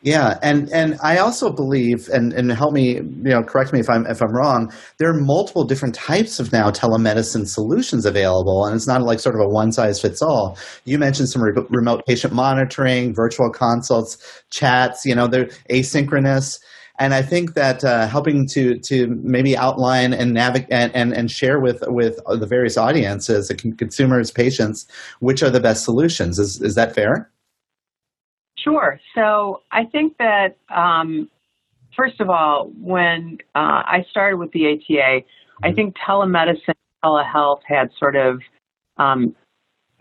Yeah, and and I also believe, and and help me, you know, correct me if I'm if I'm wrong. There are multiple different types of now telemedicine solutions available, and it's not like sort of a one size fits all. You mentioned some re- remote patient monitoring, virtual consults, chats. You know, they're asynchronous. And I think that uh, helping to to maybe outline and navigate and, and, and share with with the various audiences, the consumers, patients, which are the best solutions. Is is that fair? Sure. So I think that, um, first of all, when uh, I started with the ATA, I think telemedicine, telehealth had sort of um,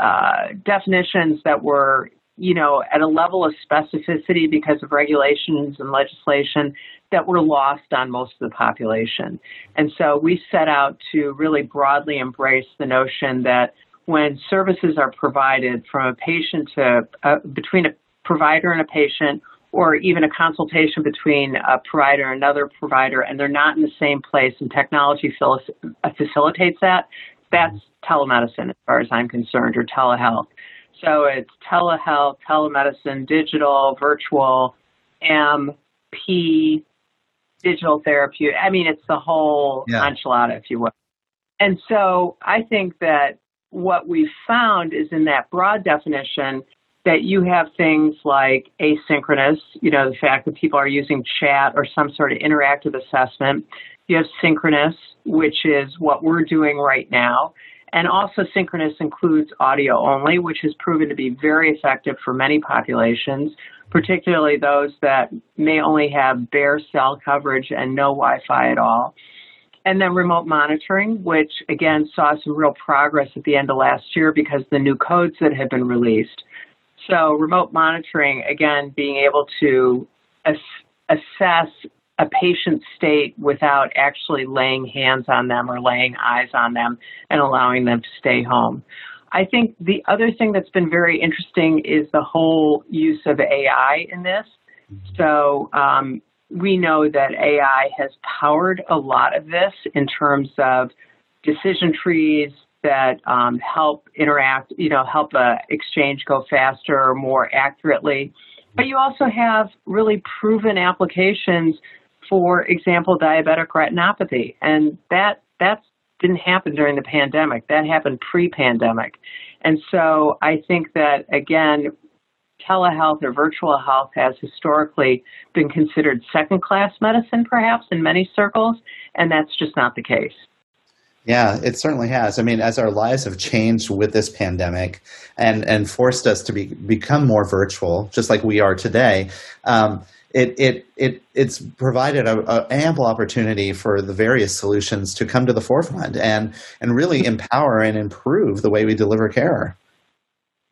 uh, definitions that were, you know, at a level of specificity because of regulations and legislation that were lost on most of the population. And so we set out to really broadly embrace the notion that when services are provided from a patient to uh, between a provider and a patient, or even a consultation between a provider and another provider, and they're not in the same place, and technology facilitates that, that's telemedicine as far as I'm concerned, or telehealth. So it's telehealth, telemedicine, digital, virtual, MP, digital therapy. I mean, it's the whole yeah. enchilada, if you will. And so I think that what we've found is in that broad definition, that you have things like asynchronous, you know, the fact that people are using chat or some sort of interactive assessment. You have synchronous, which is what we're doing right now. And also synchronous includes audio only, which has proven to be very effective for many populations, particularly those that may only have bare cell coverage and no Wi-Fi at all. And then remote monitoring, which again saw some real progress at the end of last year because the new codes that have been released. So remote monitoring, again, being able to ass- assess a patient's state without actually laying hands on them or laying eyes on them and allowing them to stay home. I think the other thing that's been very interesting is the whole use of AI in this. So um, we know that AI has powered a lot of this in terms of decision trees, that um, help interact, you know, help a exchange go faster or more accurately. But you also have really proven applications, for example, diabetic retinopathy, and that that didn't happen during the pandemic. That happened pre-pandemic, and so I think that again, telehealth or virtual health has historically been considered second-class medicine, perhaps in many circles, and that's just not the case. Yeah, it certainly has. I mean, as our lives have changed with this pandemic and, and forced us to be, become more virtual, just like we are today, um, it, it, it, it's provided an ample opportunity for the various solutions to come to the forefront and, and really empower and improve the way we deliver care.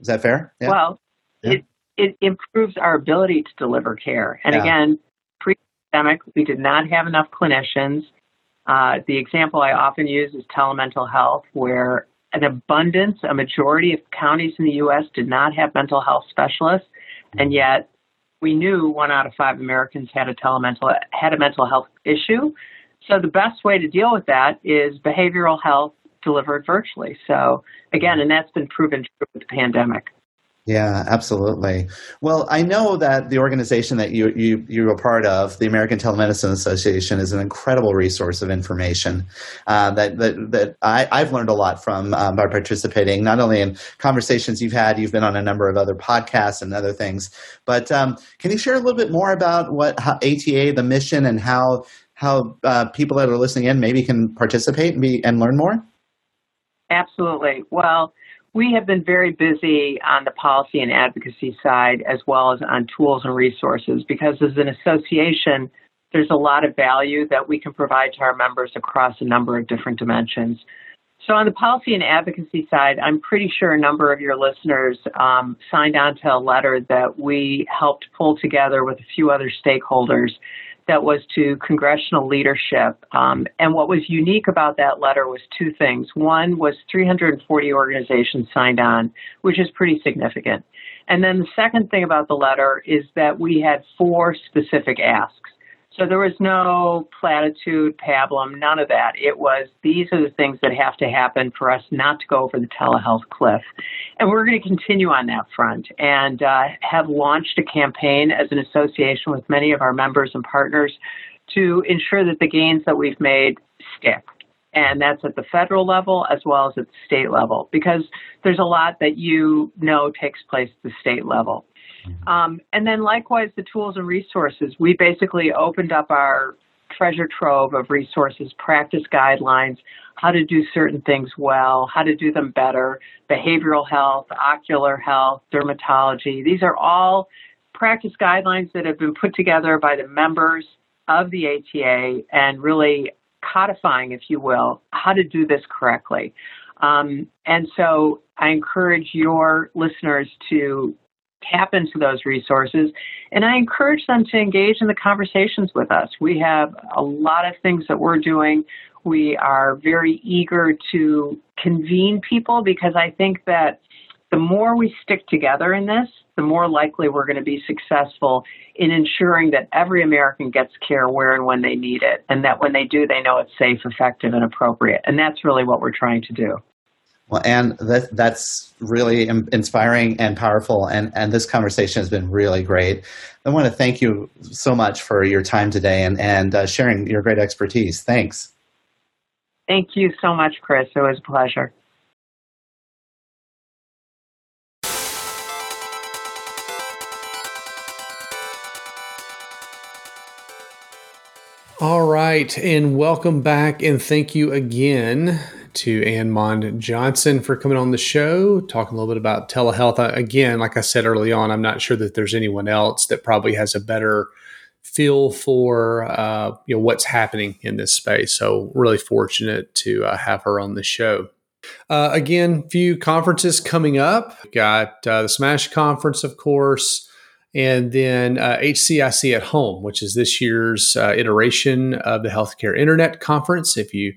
Is that fair? Yeah. Well, yeah. it, it improves our ability to deliver care. And yeah. again, pre pandemic, we did not have enough clinicians uh, the example I often use is telemental health, where an abundance, a majority of counties in the U.S. did not have mental health specialists, and yet we knew one out of five Americans had a telemental had a mental health issue. So the best way to deal with that is behavioral health delivered virtually. So again, and that's been proven true with the pandemic. Yeah, absolutely. Well, I know that the organization that you, you, you're a part of, the American Telemedicine Association, is an incredible resource of information uh, that, that, that I, have learned a lot from um, by participating, not only in conversations you've had, you've been on a number of other podcasts and other things, but um, can you share a little bit more about what how ATA, the mission, and how, how uh, people that are listening in maybe can participate and, be, and learn more? Absolutely. Well, we have been very busy on the policy and advocacy side as well as on tools and resources because as an association, there's a lot of value that we can provide to our members across a number of different dimensions. So, on the policy and advocacy side, I'm pretty sure a number of your listeners um, signed on to a letter that we helped pull together with a few other stakeholders that was to congressional leadership. Um, and what was unique about that letter was two things. One was 340 organizations signed on, which is pretty significant. And then the second thing about the letter is that we had four specific asks. So there was no platitude, pablum, none of that. It was these are the things that have to happen for us not to go over the telehealth cliff. And we're going to continue on that front and uh, have launched a campaign as an association with many of our members and partners to ensure that the gains that we've made stick. And that's at the federal level as well as at the state level because there's a lot that you know takes place at the state level. Um, and then likewise, the tools and resources. We basically opened up our treasure trove of resources, practice guidelines, how to do certain things well, how to do them better, behavioral health, ocular health, dermatology. These are all practice guidelines that have been put together by the members of the ATA and really codifying, if you will, how to do this correctly. Um, and so I encourage your listeners to tap into those resources. And I encourage them to engage in the conversations with us. We have a lot of things that we're doing. We are very eager to convene people because I think that the more we stick together in this, the more likely we're going to be successful in ensuring that every American gets care where and when they need it, and that when they do, they know it's safe, effective, and appropriate. And that's really what we're trying to do. Well, and that, that's really inspiring and powerful. And, and this conversation has been really great. I want to thank you so much for your time today and, and uh, sharing your great expertise. Thanks. Thank you so much, Chris. It was a pleasure. All right, and welcome back, and thank you again to Ann Mond Johnson for coming on the show, talking a little bit about telehealth. Again, like I said early on, I'm not sure that there's anyone else that probably has a better feel for uh, you know what's happening in this space. So really fortunate to uh, have her on the show. Uh, again, few conferences coming up. We've got uh, the Smash conference, of course, and then HCIC uh, at Home, which is this year's uh, iteration of the Healthcare Internet Conference. If you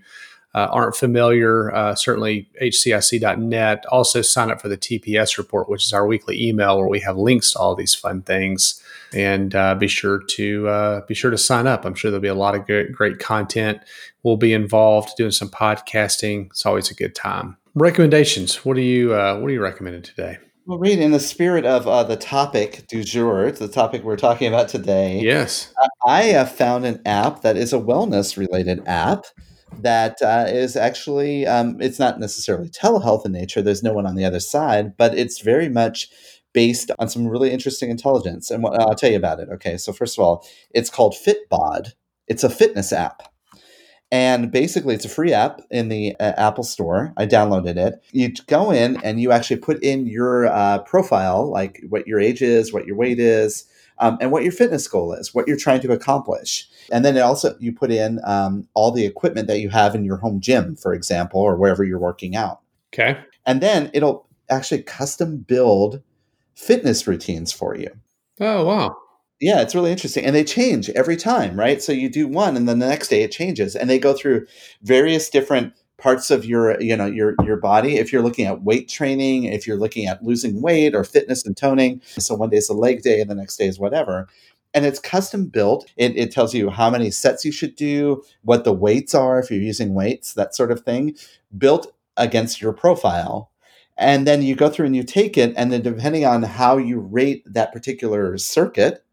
uh, aren't familiar, uh, certainly hcic.net. Also, sign up for the TPS report, which is our weekly email where we have links to all these fun things. And uh, be sure to uh, be sure to sign up. I'm sure there'll be a lot of great, great content. We'll be involved doing some podcasting. It's always a good time. Recommendations. What are you uh, What are you recommending today? Well, Reed, in the spirit of uh, the topic du jour, the topic we're talking about today, yes, I have found an app that is a wellness related app that uh, is actually um, it's not necessarily telehealth in nature there's no one on the other side but it's very much based on some really interesting intelligence and what, i'll tell you about it okay? So first of all it's called fitbod. It's a fitness app. And basically it's a free app in the uh, apple store. I downloaded it. You go in and you actually put in your uh, profile like what your age is what your weight is um, and what your fitness goal is, what you're trying to accomplish. And then it also you put in um, all the equipment that you have in your home gym, for example, or wherever you're working out. Okay. And then it'll actually custom build fitness routines for you. Oh wow. Yeah, it's really interesting. And they change every time, right? So you do one and then the next day it changes. And they go through various different parts of your you know your your body. If you're looking at weight training if you're looking at losing weight or fitness and toning so one day is a leg day and the next day is whatever. And it's custom built. It, it tells you how many sets you should do what the weights are if you're using weights that sort of thing built against your profile. And then you go through and you take it and then depending on how you rate that particular circuit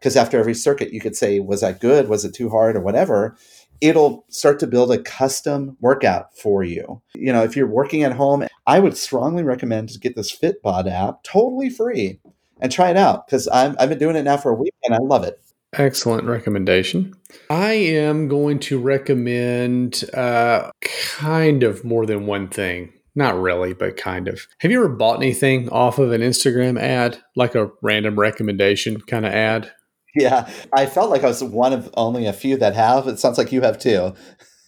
because after every circuit you could say was that good? Was it too hard? or whatever it'll start to build a custom workout for you. You know, if you're working at home, I would strongly recommend to get this Fitbod app totally free and try it out because I've been doing it now for a week and I love it. Excellent recommendation. I am going to recommend uh, kind of more than one thing. Not really, but kind of. Have you ever bought anything off of an Instagram ad, like a random recommendation kind of ad? Yeah, I felt like I was one of only a few that have. It sounds like you have too.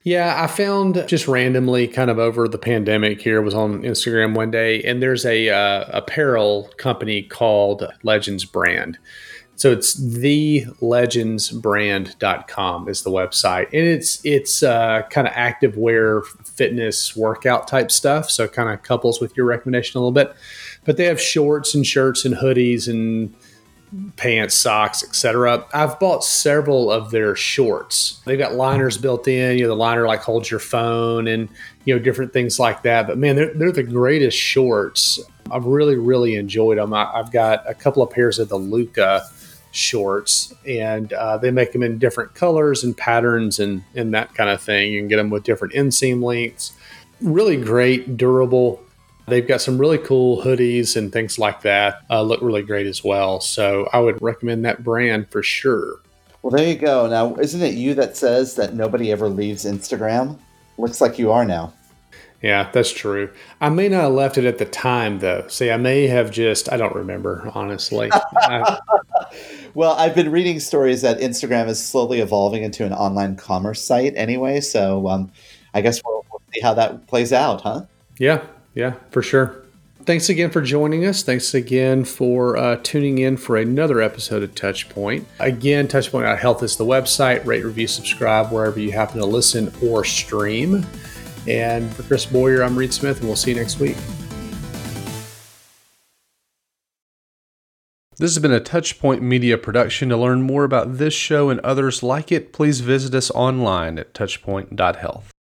Yeah, I found just randomly, kind of over the pandemic here, was on Instagram one day, and there's a uh, apparel company called Legends Brand. So it's the thelegendsbrand.com is the website. And it's it's uh, kind of active wear fitness workout type stuff. So it kind of couples with your recommendation a little bit. But they have shorts and shirts and hoodies and pants, socks, etc. I've bought several of their shorts. They've got liners built in. You know, the liner like holds your phone and you know different things like that. But man, they're they're the greatest shorts. I've really really enjoyed them. I, have got a couple of pairs of the Luca shorts, and uh, they make them in different colors and patterns and and that kind of thing. You can get them with different inseam lengths. Really great, durable They've got some really cool hoodies and things like that. Uh, look really great as well. So I would recommend that brand for sure. Well, there you go. Now, isn't it you that says that nobody ever leaves Instagram? Looks like you are now. Yeah, that's true. I may not have left it at the time, though. See, I may have just, I don't remember, honestly. I, well, I've been reading stories that Instagram is slowly evolving into an online commerce site anyway. So um, I guess we'll, we'll see how that plays out, huh? Yeah, yeah, for sure. Thanks again for joining us. Thanks again for uh, tuning in for another episode of Touchpoint. Again, Touchpoint Health is the website. Rate, review, subscribe wherever you happen to listen or stream. And for Chris Boyer, I'm Reed Smith, and we'll see you next week. This has been a Touchpoint Media production. To learn more about this show and others like it, please visit us online at touchpoint.health.